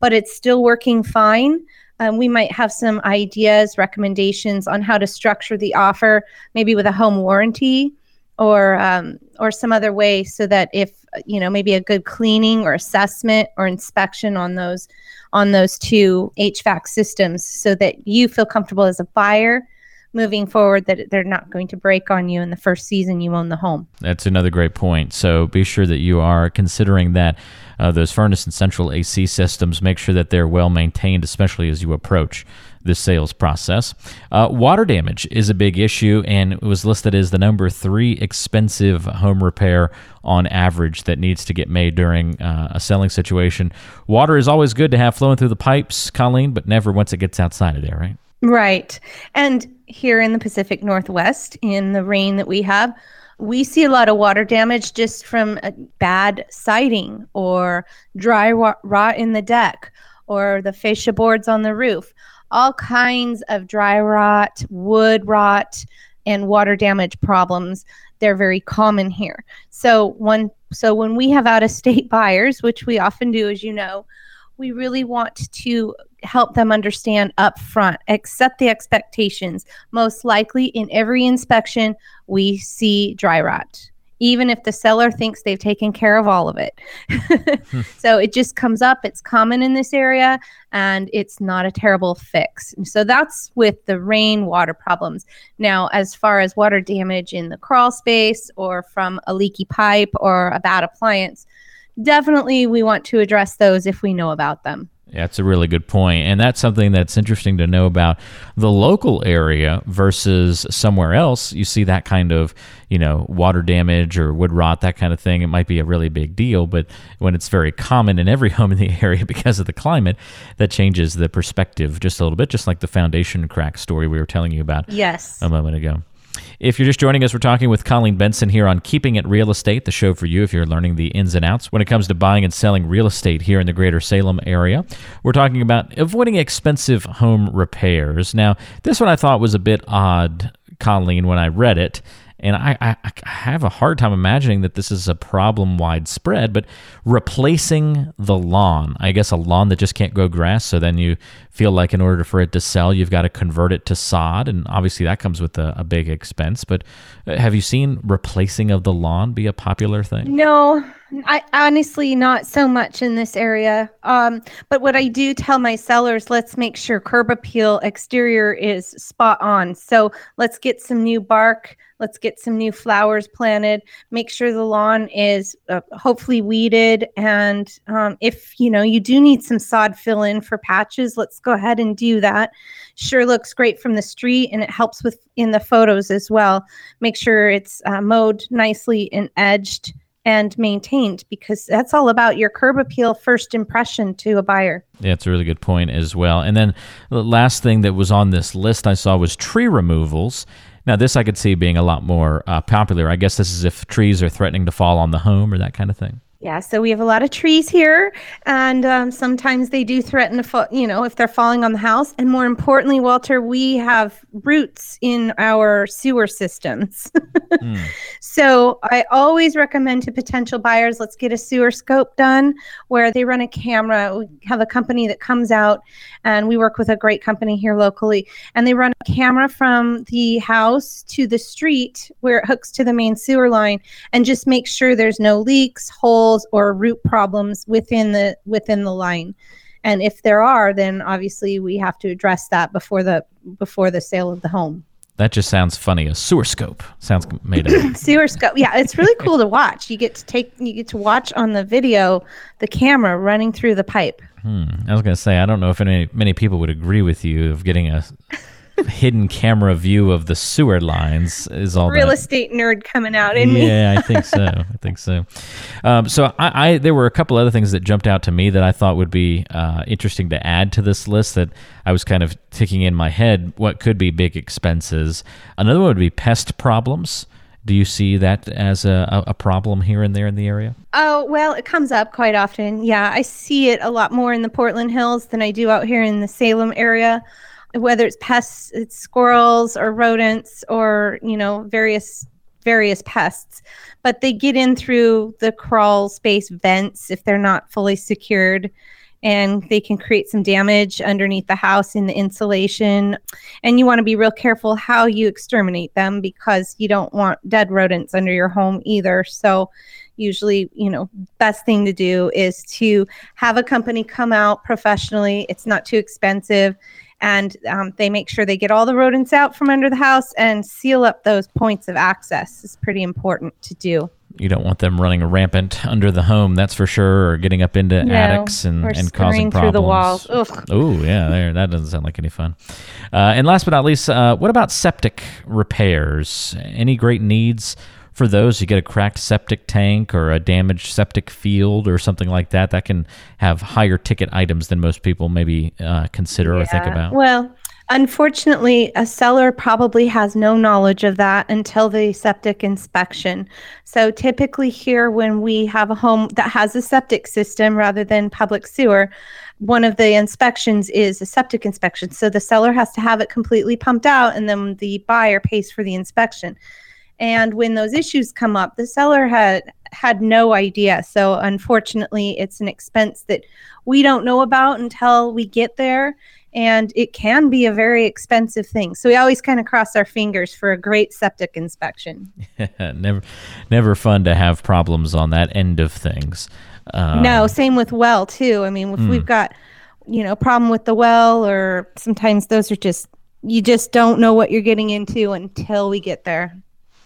S3: but it's still working fine. Um, we might have some ideas, recommendations on how to structure the offer, maybe with a home warranty or um, or some other way, so that if you know maybe a good cleaning or assessment or inspection on those on those two HVAC systems, so that you feel comfortable as a buyer moving forward that they're not going to break on you in the first season you own the home.
S2: That's another great point. So be sure that you are considering that uh, those furnace and central AC systems, make sure that they're well maintained, especially as you approach the sales process. Uh, water damage is a big issue and it was listed as the number three expensive home repair on average that needs to get made during uh, a selling situation. Water is always good to have flowing through the pipes, Colleen, but never once it gets outside of there, right?
S3: Right. And here in the Pacific Northwest, in the rain that we have, we see a lot of water damage just from bad siding or dry rot in the deck or the fascia boards on the roof. All kinds of dry rot, wood rot, and water damage problems. They're very common here. So when so when we have out of state buyers, which we often do, as you know, we really want to help them understand up front, accept the expectations. Most likely, in every inspection, we see dry rot, even if the seller thinks they've taken care of all of it. so it just comes up. It's common in this area and it's not a terrible fix. So that's with the rain water problems. Now, as far as water damage in the crawl space or from a leaky pipe or a bad appliance, definitely we want to address those if we know about them.
S2: Yeah, that's a really good point. And that's something that's interesting to know about the local area versus somewhere else. You see that kind of, you know, water damage or wood rot, that kind of thing. It might be a really big deal, but when it's very common in every home in the area because of the climate, that changes the perspective just a little bit, just like the foundation crack story we were telling you about
S3: yes.
S2: a moment ago. If you're just joining us, we're talking with Colleen Benson here on Keeping It Real Estate, the show for you if you're learning the ins and outs when it comes to buying and selling real estate here in the greater Salem area. We're talking about avoiding expensive home repairs. Now, this one I thought was a bit odd, Colleen, when I read it. And I, I, I, have a hard time imagining that this is a problem widespread, but replacing the lawn, I guess a lawn that just can't grow grass. So then you feel like in order for it to sell, you've got to convert it to sod. And obviously that comes with a, a big expense. But uh, have you seen replacing of the lawn be a popular thing?
S3: No, I honestly not so much in this area. Um, but what I do tell my sellers, let's make sure curb appeal exterior is spot on. So let's get some new bark. Let's get some new flowers planted. Make sure the lawn is uh, hopefully weeded. And um, if you know you do need some sod fill in for patches, let's go ahead and do that. Sure looks great from the street, and it helps with in the photos as well. Make sure it's uh, mowed nicely and edged and maintained because that's all about your curb appeal first impression to a buyer.
S2: Yeah, it's a really good point as well. And then the last thing that was on this list I saw was tree removals. Now, this I could see being a lot more uh, popular. I guess this is if trees are threatening to fall on the home or that kind of thing.
S3: Yeah, so we have a lot of trees here, and um, sometimes they do threaten to fall, you know, if they're falling on the house. And more importantly, Walter, we have roots in our sewer systems. mm. So I always recommend to potential buyers let's get a sewer scope done where they run a camera. We have a company that comes out, and we work with a great company here locally, and they run a camera from the house to the street where it hooks to the main sewer line and just make sure there's no leaks, holes, or root problems within the within the line and if there are then obviously we have to address that before the before the sale of the home
S2: that just sounds funny. A sewer scope sounds made up.
S3: sewer scope. Yeah, it's really cool to watch. You get to take, you get to watch on the video the camera running through the pipe.
S2: Hmm. I was gonna say I don't know if any many people would agree with you of getting a hidden camera view of the sewer lines is all
S3: real
S2: that.
S3: estate nerd coming out in
S2: yeah,
S3: me.
S2: Yeah, I think so. I think so. Um, so I, I, there were a couple other things that jumped out to me that I thought would be uh, interesting to add to this list that I was kind of ticking in my head what could be big expenses. Another one would be pest problems. Do you see that as a, a problem here and there in the area?
S3: Oh, well, it comes up quite often. Yeah, I see it a lot more in the Portland Hills than I do out here in the Salem area whether it's pests, it's squirrels or rodents or you know various various pests, but they get in through the crawl space vents if they're not fully secured. and they can create some damage underneath the house in the insulation. And you want to be real careful how you exterminate them because you don't want dead rodents under your home either. So, usually, you know, best thing to do is to have a company come out professionally. It's not too expensive. And um, they make sure they get all the rodents out from under the house and seal up those points of access. It's pretty important to do
S2: you don't want them running rampant under the home, that's for sure, or getting up into
S3: No,
S2: attics and, and causing
S3: scurrying through the
S2: problems.
S3: walls.
S2: Oh yeah, there. That doesn't sound like any fun. Uh, and last but not least, uh, what about septic repairs? Any great needs for those? You get a cracked septic tank or a damaged septic field or something like that. That can have higher ticket items than most people maybe uh, consider or think about.
S3: Well, unfortunately, a seller probably has no knowledge of that until the septic inspection. So typically, here when we have a home that has a septic system rather than public sewer, one of the inspections is a septic inspection. So the seller has to have it completely pumped out, and then the buyer pays for the inspection. And when those issues come up, the seller had had no idea. So unfortunately, it's an expense that we don't know about until we get there and it can be a very expensive thing. So we always kind of cross our fingers for a great septic inspection.
S2: never, never fun to have problems on that end of things. Uh,
S3: no, same with well too. I mean, if we've got you know, problem with the well or sometimes those are just you just don't know what you're getting into until we get there.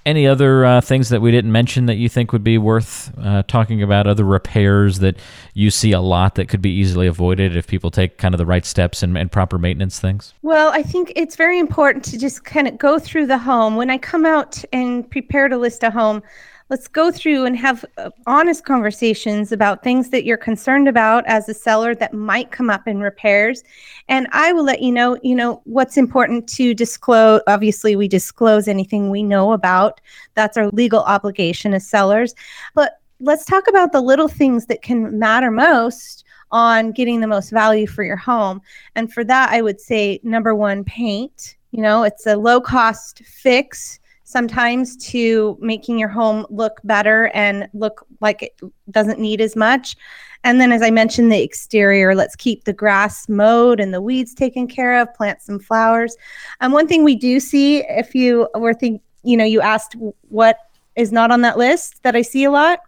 S2: Any other uh, things that we didn't mention that you think would be worth uh, talking about? Other repairs that you see a lot that could be easily avoided if people take kind of the right steps and, and proper maintenance things?
S3: Well, I think it's very important to just kind of go through the home. When I come out and prepare to list a home, let's go through and have uh, honest conversations about things that you're concerned about as a seller that might come up in repairs. And I will let you know, you know, what's important to disclose. Obviously, we disclose anything we know about. That's our legal obligation as sellers. But let's talk about the little things that can matter most on getting the most value for your home. And for that, I would say number one, paint. You know, it's a low cost fix sometimes to making your home look better and look like it doesn't need as much. And then, as I mentioned, the exterior, let's keep the grass mowed and the weeds taken care of, plant some flowers. And one thing we do see, if you were think, you know, you asked what is not on that list that I see a lot,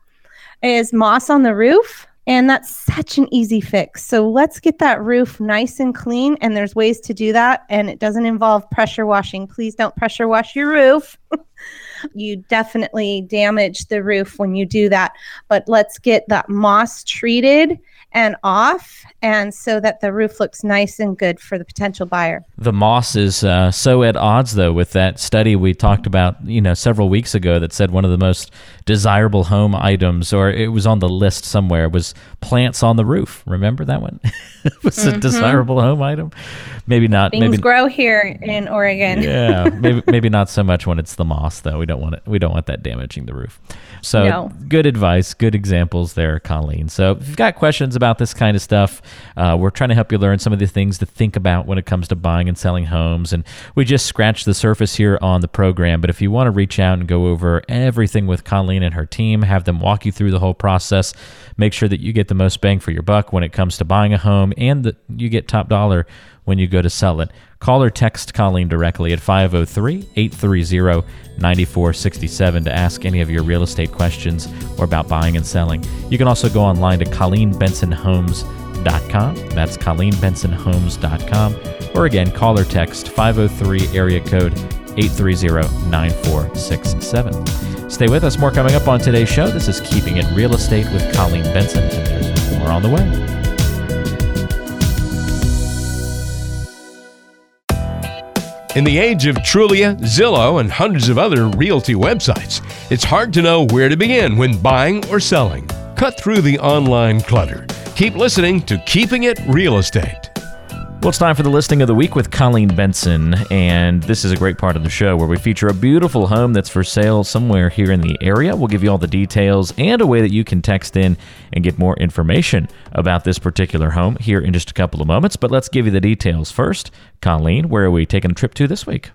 S3: is moss on the roof. And that's such an easy fix. So let's get that roof nice and clean. And there's ways to do that. And it doesn't involve pressure washing. Please don't pressure wash your roof. you definitely damage the roof when you do that. But let's get that moss treated and off. And so that the roof looks nice and good for the potential buyer.
S2: The moss is uh, so at odds, though, with that study we talked about, you know, several weeks ago that said one of the most desirable home items, or it was on the list somewhere, was plants on the roof. Remember that one? it was a desirable home item. Maybe not.
S3: Things
S2: maybe
S3: grow here in Oregon.
S2: yeah, maybe maybe not so much when it's the moss though. We don't want it. We don't want that damaging the roof. So
S3: No.
S2: good advice, good examples there, Colleen. So if you've got questions about this kind of stuff, uh, we're trying to help you learn some of the things to think about when it comes to buying and selling homes. And we just scratched the surface here on the program. But if you want to reach out and go over everything with Colleen and her team, have them walk you through the whole process, make sure that you get the most bang for your buck when it comes to buying a home, and that you get top dollar when you go to sell it. Call or text Colleen directly at 503 830 9467 to ask any of your real estate questions or about buying and selling. You can also go online to ColleenBensonHomes.com. That's ColleenBensonHomes.com. Or again, call or text 503 area code 830 9467. Stay with us. More coming up on today's show. This is Keeping It Real Estate with Colleen Benson, and there's more on the way.
S1: In the age of Trulia, Zillow, and hundreds of other realty websites, it's hard to know where to begin when buying or selling. Cut through the online clutter. Keep listening to Keeping It Real Estate.
S2: Well, it's time for the listing of the week with Colleen Benson, and this is a great part of the show where we feature a beautiful home that's for sale somewhere here in the area. We'll give you all the details and a way that you can text in and get more information about this particular home here in just a couple of moments. But let's give you the details first. Colleen, where are we taking a trip to this week?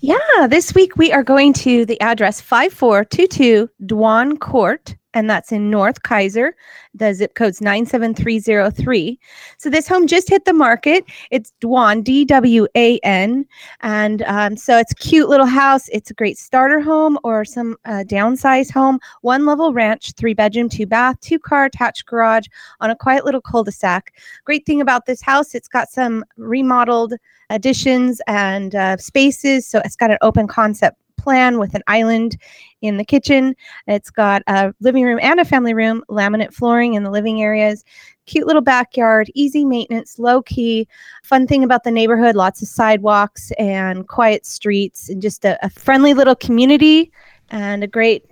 S3: Yeah, this week we are going to the address 5422 Dwan Court, and that's in North Keizer. The zip code's 97303. So this home just hit the market. It's Dwan, D W A N. And um, so it's cute little house. It's a great starter home or some uh, downsized home. One level ranch, three bedroom, two bath, two car attached garage on a quiet little cul de sac. Great thing about this house, it's got some remodeled additions and uh, spaces. So it's got an open concept plan with an island in the kitchen. It's got a living room and a family room, laminate flooring in the living areas, cute little backyard, easy maintenance, low key. Fun thing about the neighborhood lots of sidewalks and quiet streets, and just a, a friendly little community and a great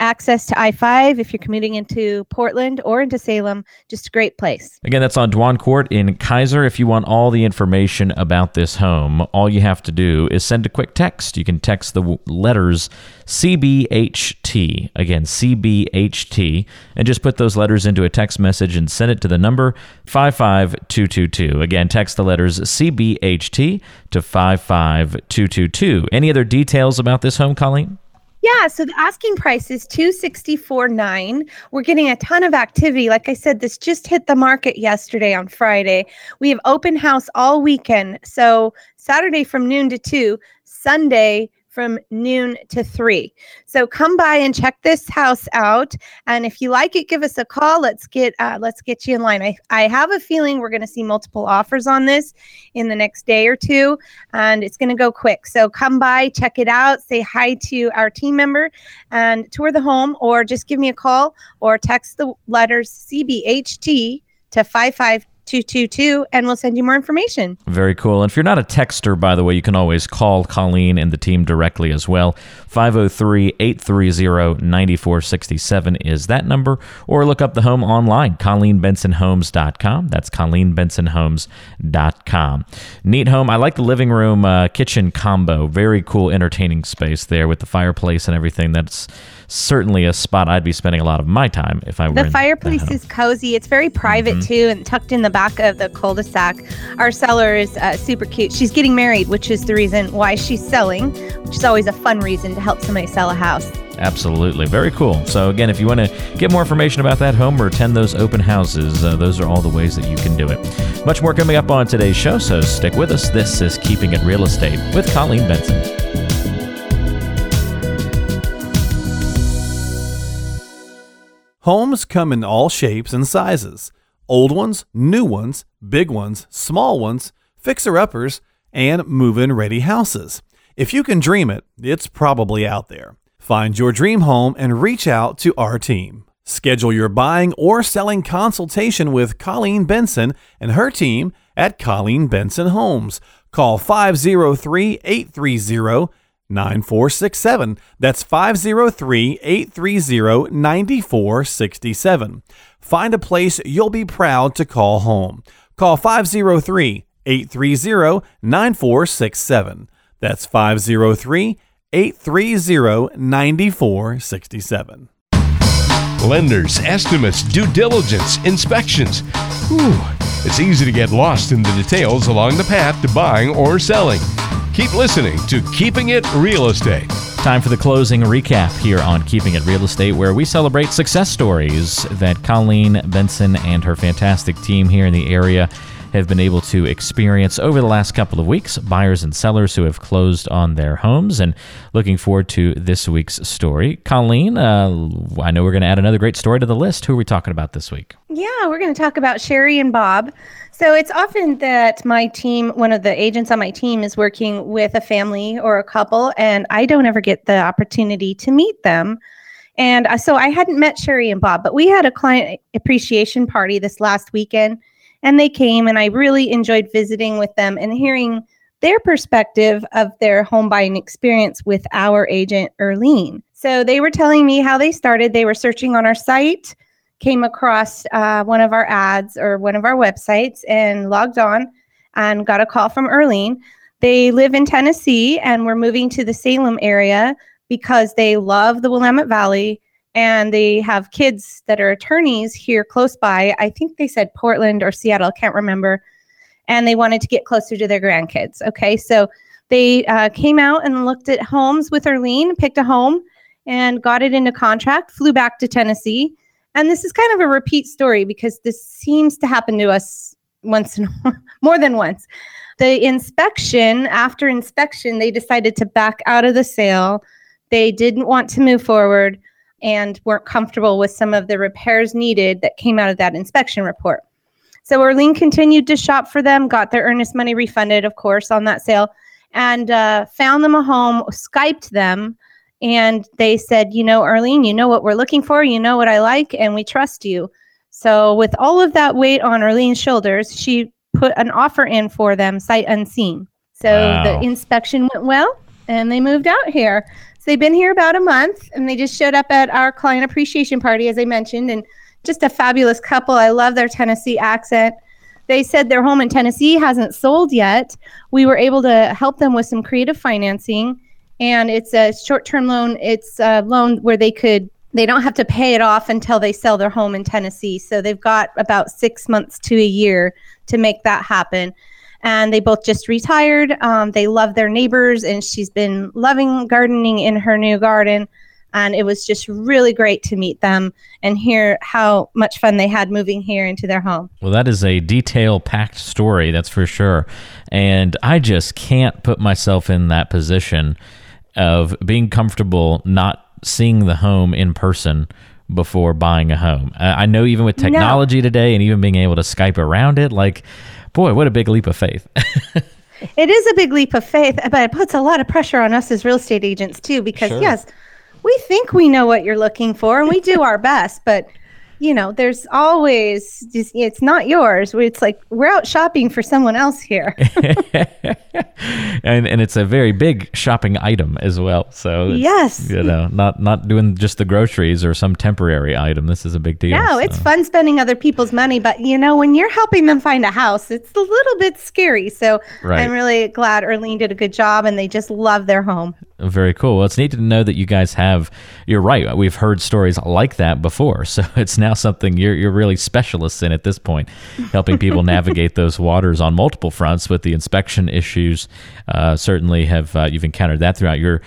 S3: access to I 5 if you're commuting into Portland or into Salem. Just a great place.
S2: Again, that's on Dwan Court in Keizer. If you want all the information about this home, all you have to do is send a quick text. You can text the letters CBHT, again, CBHT, and just put those letters into a text message and send it to the number 55222. Again, text the letters CBHT to 55222. Any other details about this home, Colleen?
S3: Yeah, so the asking price is two sixty four nine. We're getting a ton of activity. Like I said, this just hit the market yesterday on Friday. We have open house all weekend. So Saturday from noon to two, Sunday from noon to three. So come by and check this house out. And if you like it, give us a call. Let's get uh, let's get you in line. I, I have a feeling we're going to see multiple offers on this in the next day or two, and it's going to go quick. So come by, check it out, say hi to our team member, and tour the home, or just give me a call or text the letters CBHT to five five 222 and we'll send you more information.
S2: Very cool. And if you're not a texter, by the way, you can always call Colleen and the team directly as well. 503 830 9467 is that number. Or look up the home online, ColleenBensonHomes.com. That's ColleenBensonHomes.com. Neat home. I like the living room uh, kitchen combo. Very cool, entertaining space there with the fireplace and everything. That's certainly a spot I'd be spending a lot of my time if I were.
S3: The fireplace is cozy. It's very private mm-hmm. too, and tucked in the back of the cul-de-sac. Our seller is uh, super cute. She's getting married, which is the reason why she's selling, which is always a fun reason to help somebody sell a house.
S2: Absolutely. Very cool. So, again, if you want to get more information about that home or attend those open houses, uh, those are all the ways that you can do it. Much more coming up on today's show, so stick with us. This is Keeping It Real Estate with Colleen Benson.
S7: Homes come in all shapes and sizes old ones, new ones, big ones, small ones, fixer uppers, and move in ready houses. If you can dream it, it's probably out there. Find your dream home and reach out to our team. Schedule your buying or selling consultation with Colleen Benson and her team at Colleen Benson Homes. Call 503 830 9467. That's 503 830 9467. Find a place you'll be proud to call home. Call 503 830 9467. That's 503 830 9467.
S1: Lenders, estimates, due diligence, inspections. Whew, it's easy to get lost in the details along the path to buying or selling. Keep listening to Keeping It Real Estate.
S2: Time for the closing recap here on Keeping It Real Estate, where we celebrate success stories that Colleen Benson and her fantastic team here in the area have been able to experience over the last couple of weeks. Buyers and sellers who have closed on their homes, and looking forward to this week's story. Colleen, uh, I know we're going to add another great story to the list. Who are we talking about this week?
S3: Yeah, we're going to talk about Sherry and Bob. So it's often that my team, one of the agents on my team, is working with a family or a couple, and I don't ever get the opportunity to meet them. And so I hadn't met Sherry and Bob, but we had a client appreciation party this last weekend and they came and I really enjoyed visiting with them and hearing their perspective of their home buying experience with our agent Erlene. So they were telling me how they started. They were searching on our site, came across uh, one of our ads or one of our websites, and logged on and got a call from Erlene. They live in Tennessee and we're moving to the Salem area because they love the Willamette Valley and they have kids that are attorneys here close by. I think they said Portland or Seattle, I can't remember. And they wanted to get closer to their grandkids. Okay, so they uh, came out and looked at homes with Erlene, picked a home, and got it into contract, flew back to Tennessee. And this is kind of a repeat story because this seems to happen to us once in, more than once. The inspection, after inspection, they decided to back out of the sale. They didn't want to move forward and weren't comfortable with some of the repairs needed that came out of that inspection report. So Arlene continued to shop for them, got their earnest money refunded, of course, on that sale, and uh, found them a home, Skyped them, and they said, You know, Arlene, you know what we're looking for, you know what I like, and we trust you. So, with all of that weight on Arlene's shoulders, she put an offer in for them sight unseen. So,
S2: Wow.
S3: the inspection went well, and they moved out here. So, they've been here about a month, and they just showed up at our client appreciation party, as I mentioned, and just a fabulous couple. I love their Tennessee accent. They said their home in Tennessee hasn't sold yet. We were able to help them with some creative financing, and it's a short-term loan. It's a loan where they could they don't have to pay it off until they sell their home in Tennessee. So they've got about six months to a year to make that happen. And they both just retired. Um, they love their neighbors, and she's been loving gardening in her new garden. And it was just really great to meet them and hear how much fun they had moving here into their home.
S2: Well, that is a detail packed story, that's for sure. And I just can't put myself in that position of being comfortable not seeing the home in person before buying a home. I I know even with technology today and even being able to Skype around it, like, boy, what a big leap of faith.
S3: It is a big leap of faith, but it puts a lot of pressure on us as real estate agents too, because yes, we think we know what you're looking for and we do our best, but you know, there's always just, it's not yours. It's like we're out shopping for someone else here.
S2: and and it's a very big shopping item as well. So
S3: Yes.
S2: you know, not not doing just the groceries or some temporary item. This is a big deal.
S3: No, it's fun spending other people's money, but you know, when you're helping them find a house, it's a little bit scary. So
S2: Right.
S3: I'm really glad Erlene did a good job and they just love their home.
S2: Very cool. Well, it's neat to know that you guys have. You're right. We've heard stories like that before, so it's now something you're you're really specialists in at this point, helping people navigate those waters on multiple fronts with the inspection issues. Uh, certainly, have uh, you've encountered that throughout your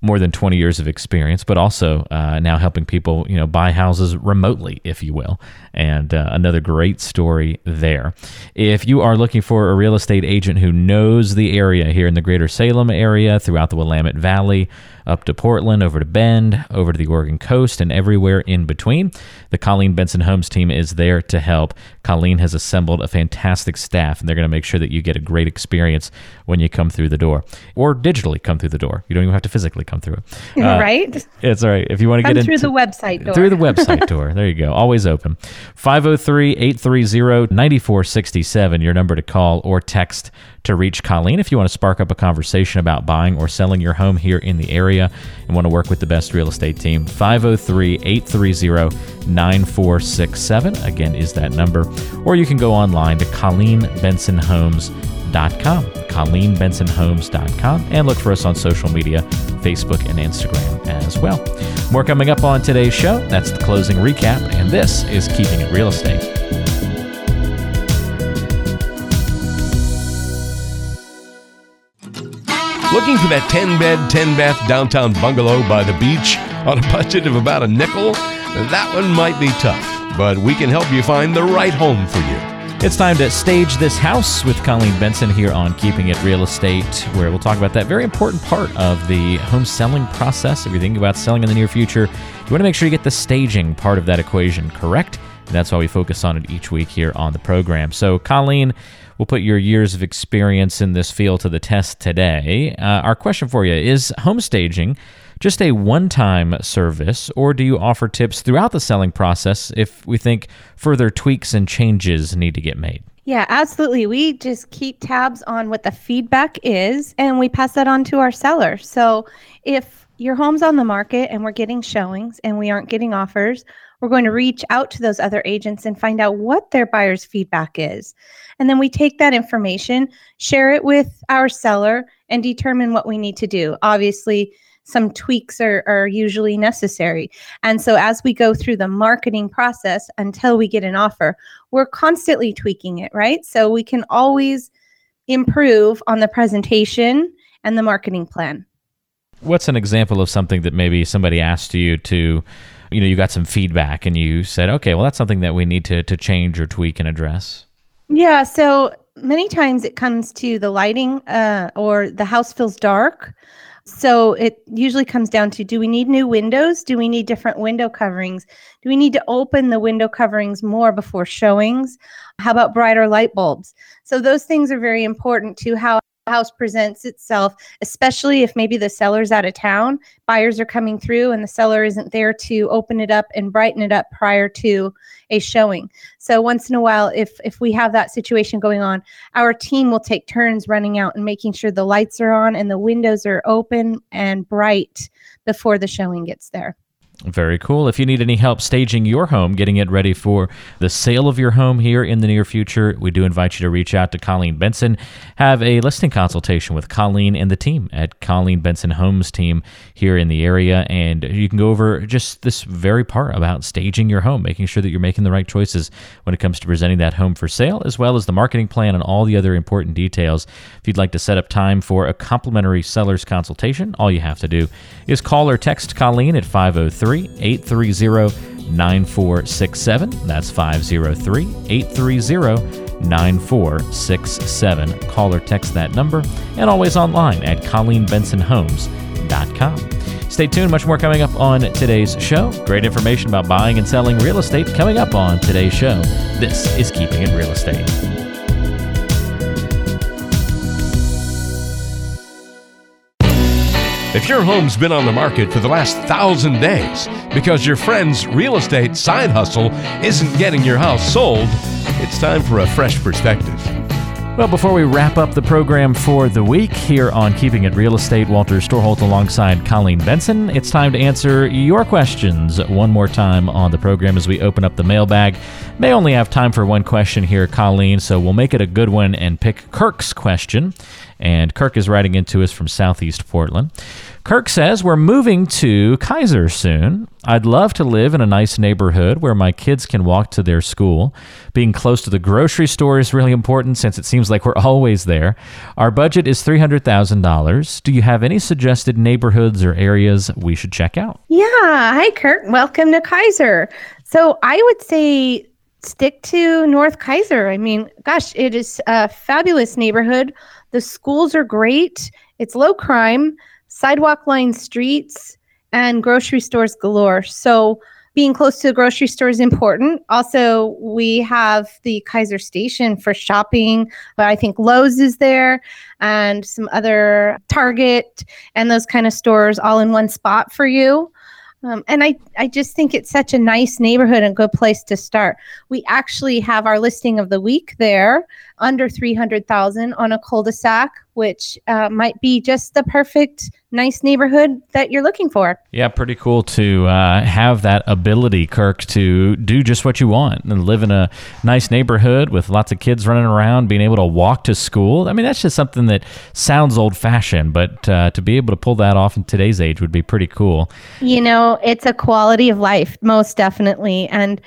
S2: more than 20 years of experience, but also uh, now helping people, you know, buy houses remotely, if you will. And uh, another great story there. If you are looking for a real estate agent who knows the area here in the greater Salem area, throughout the Willamette Valley, up to Portland, over to Bend, over to the Oregon coast, and everywhere in between, the Colleen Benson Homes team is there to help. Colleen has assembled a fantastic staff, and they're going to make sure that you get a great experience when you come through the door or digitally come through the door. You don't even have to physically come through it. Uh,
S3: right?
S2: It's all right. If you want to
S3: Come
S2: get
S3: through
S2: into
S3: the website door.
S2: through the website door. There you go. Always open. 503 830 9467, your number to call or text to reach Colleen if you want to spark up a conversation about buying or selling your home here in the area and want to work with the best real estate team. 503 830 9467, again, is that number. Or you can go online to ColleenBensonHomes.com, ColleenBensonHomes.com, and look for us on social media, Facebook and Instagram as well. More coming up on today's show. That's the closing recap, and this is Keeping It Real Estate.
S1: Looking for that 10 bed, 10 bath downtown bungalow by the beach on a budget of about a nickel? That one might be tough, but we can help you find the right home for you.
S2: It's time to stage this house with Colleen Benson here on Keeping It Real Estate, where we'll talk about that very important part of the home selling process. If you're thinking about selling in the near future, you want to make sure you get the staging part of that equation correct. And that's why we focus on it each week here on the program. So, Colleen, we'll put your years of experience in this field to the test today. Uh, our question for you is home staging just a one time service, or do you offer tips throughout the selling process if we think further tweaks and changes need to get made?
S3: Yeah, absolutely. We just keep tabs on what the feedback is and we pass that on to our seller. So if your home's on the market and we're getting showings and we aren't getting offers, we're going to reach out to those other agents and find out what their buyer's feedback is. And then we take that information, share it with our seller, and determine what we need to do. Obviously, some tweaks are, are usually necessary. And so as we go through the marketing process until we get an offer, we're constantly tweaking it, right? So we can always improve on the presentation and the marketing plan.
S2: What's an example of something that maybe somebody asked you to, you know, you got some feedback and you said, okay, well, that's something that we need to, to change or tweak and address?
S3: Yeah. So many times it comes to the lighting uh, or the house feels dark. So it usually comes down to do we need new windows? Do we need different window coverings? Do we need to open the window coverings more before showings? How about brighter light bulbs? So those things are very important to how house presents itself, especially if maybe the seller's out of town, buyers are coming through and the seller isn't there to open it up and brighten it up prior to a showing. So once in a while, if if we have that situation going on, our team will take turns running out and making sure the lights are on and the windows are open and bright before the showing gets there.
S2: Very cool. If you need any help staging your home, getting it ready for the sale of your home here in the near future, we do invite you to reach out to Colleen Benson. Have a listing consultation with Colleen and the team at Colleen Benson Homes team here in the area. And you can go over just this very part about staging your home, making sure that you're making the right choices when it comes to presenting that home for sale, as well as the marketing plan and all the other important details. If you'd like to set up time for a complimentary seller's consultation, all you have to do is call or text Colleen at 503 830 9467. That's 503 830 9467. Call or text that number and always online at ColleenBensonHomes.com. Stay tuned, much more coming up on today's show. Great information about buying and selling real estate coming up on today's show. This is Keeping It Real Estate.
S1: If your home's been on the market for the last thousand days because your friend's real estate side hustle isn't getting your house sold, it's time for a fresh perspective.
S2: Well, before we wrap up the program for the week here on Keeping It Real Estate, Walter Storholt alongside Colleen Benson, it's time to answer your questions one more time on the program as we open up the mailbag. May only have time for one question here, Colleen, so we'll make it a good one and pick Kirk's question. And Kirk is writing into us from Southeast Portland. Kirk says, We're moving to Keizer soon. I'd love to live in a nice neighborhood where my kids can walk to their school. Being close to the grocery store is really important since it seems like we're always there. Our budget is $300,000. Do you have any suggested neighborhoods or areas we should check out?
S3: Yeah. Hi, Kirk. Welcome to Keizer. So I would say stick to North Keizer. I mean, gosh, it is a fabulous neighborhood. The schools are great. It's low crime sidewalk lined streets, and grocery stores galore. So being close to the grocery store is important. Also, we have the Keizer Station for shopping, but I think Lowe's is there and some other Target and those kind of stores all in one spot for you. Um, and I, I just think it's such a nice neighborhood and good place to start. We actually have our listing of the week there under 300,000 on a cul-de-sac, which uh, might be just the perfect nice neighborhood that you're looking for.
S2: Yeah, pretty cool to uh, have that ability, Kirk, to do just what you want and live in a nice neighborhood with lots of kids running around, being able to walk to school. I mean, that's just something that sounds old fashioned, but uh, to be able to pull that off in today's age would be pretty cool.
S3: You know, it's a quality of life, most definitely. And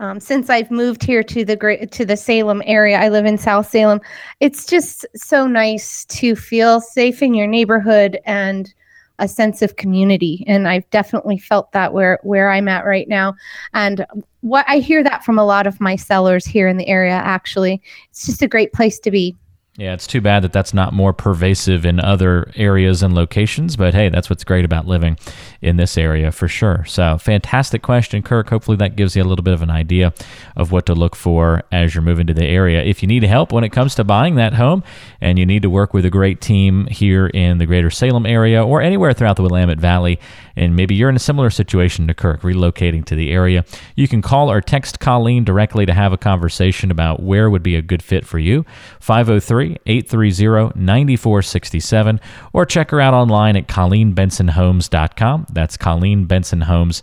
S3: um, since I've moved here to the great to the Salem area, I live in South Salem. It's just so nice to feel safe in your neighborhood and a sense of community. And I've definitely felt that where where I'm at right now. And what I hear that from a lot of my sellers here in the area. Actually, it's just a great place to be.
S2: Yeah, it's too bad that that's not more pervasive in other areas and locations, but hey, that's what's great about living in this area for sure. So, fantastic question, Kirk. Hopefully, that gives you a little bit of an idea of what to look for as you're moving to the area. If you need help when it comes to buying that home and you need to work with a great team here in the greater Salem area or anywhere throughout the Willamette Valley, and maybe you're in a similar situation to Kirk, relocating to the area, you can call or text Colleen directly to have a conversation about where would be a good fit for you. 503 830 9467 or check her out online at ColleenBensonHomes.com. That's ColleenBensonHomes.com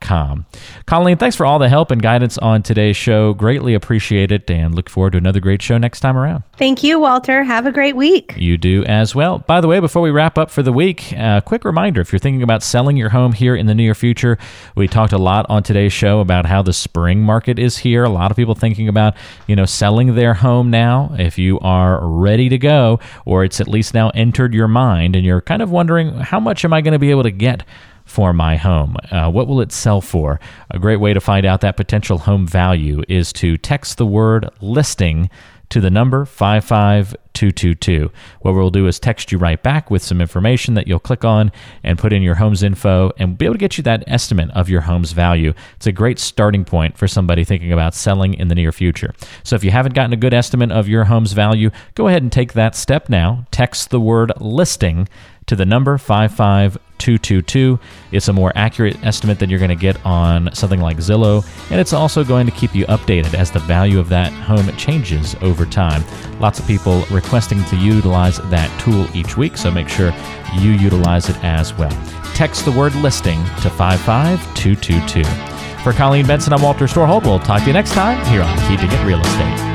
S2: com. Colleen, thanks for all the help and guidance on today's show. Greatly appreciate it and look forward to another great show next time around.
S3: Thank you, Walter. Have a great week.
S2: You do as well. By the way, before we wrap up for the week, a uh, quick reminder if you're thinking about selling your home here in the near future, we talked a lot on today's show about how the spring market is here. A lot of people thinking about, you know, selling their home now. If you are ready to go, or it's at least now entered your mind and you're kind of wondering, how much am I going to be able to get? For my home? Uh, what will it sell for? A great way to find out that potential home value is to text the word listing to the number 55222. What we'll do is text you right back with some information that you'll click on and put in your home's info and be able to get you that estimate of your home's value. It's a great starting point for somebody thinking about selling in the near future. So if you haven't gotten a good estimate of your home's value, go ahead and take that step now. Text the word listing to the number 55222. It's a more accurate estimate than you're going to get on something like Zillow, and it's also going to keep you updated as the value of that home changes over time. Lots of people requesting to utilize that tool each week, so make sure you utilize it as well. Text the word listing to 55222. For Colleen Benson, I'm Walter Storholt. We'll talk to you next time here on Keeping It Real Estate.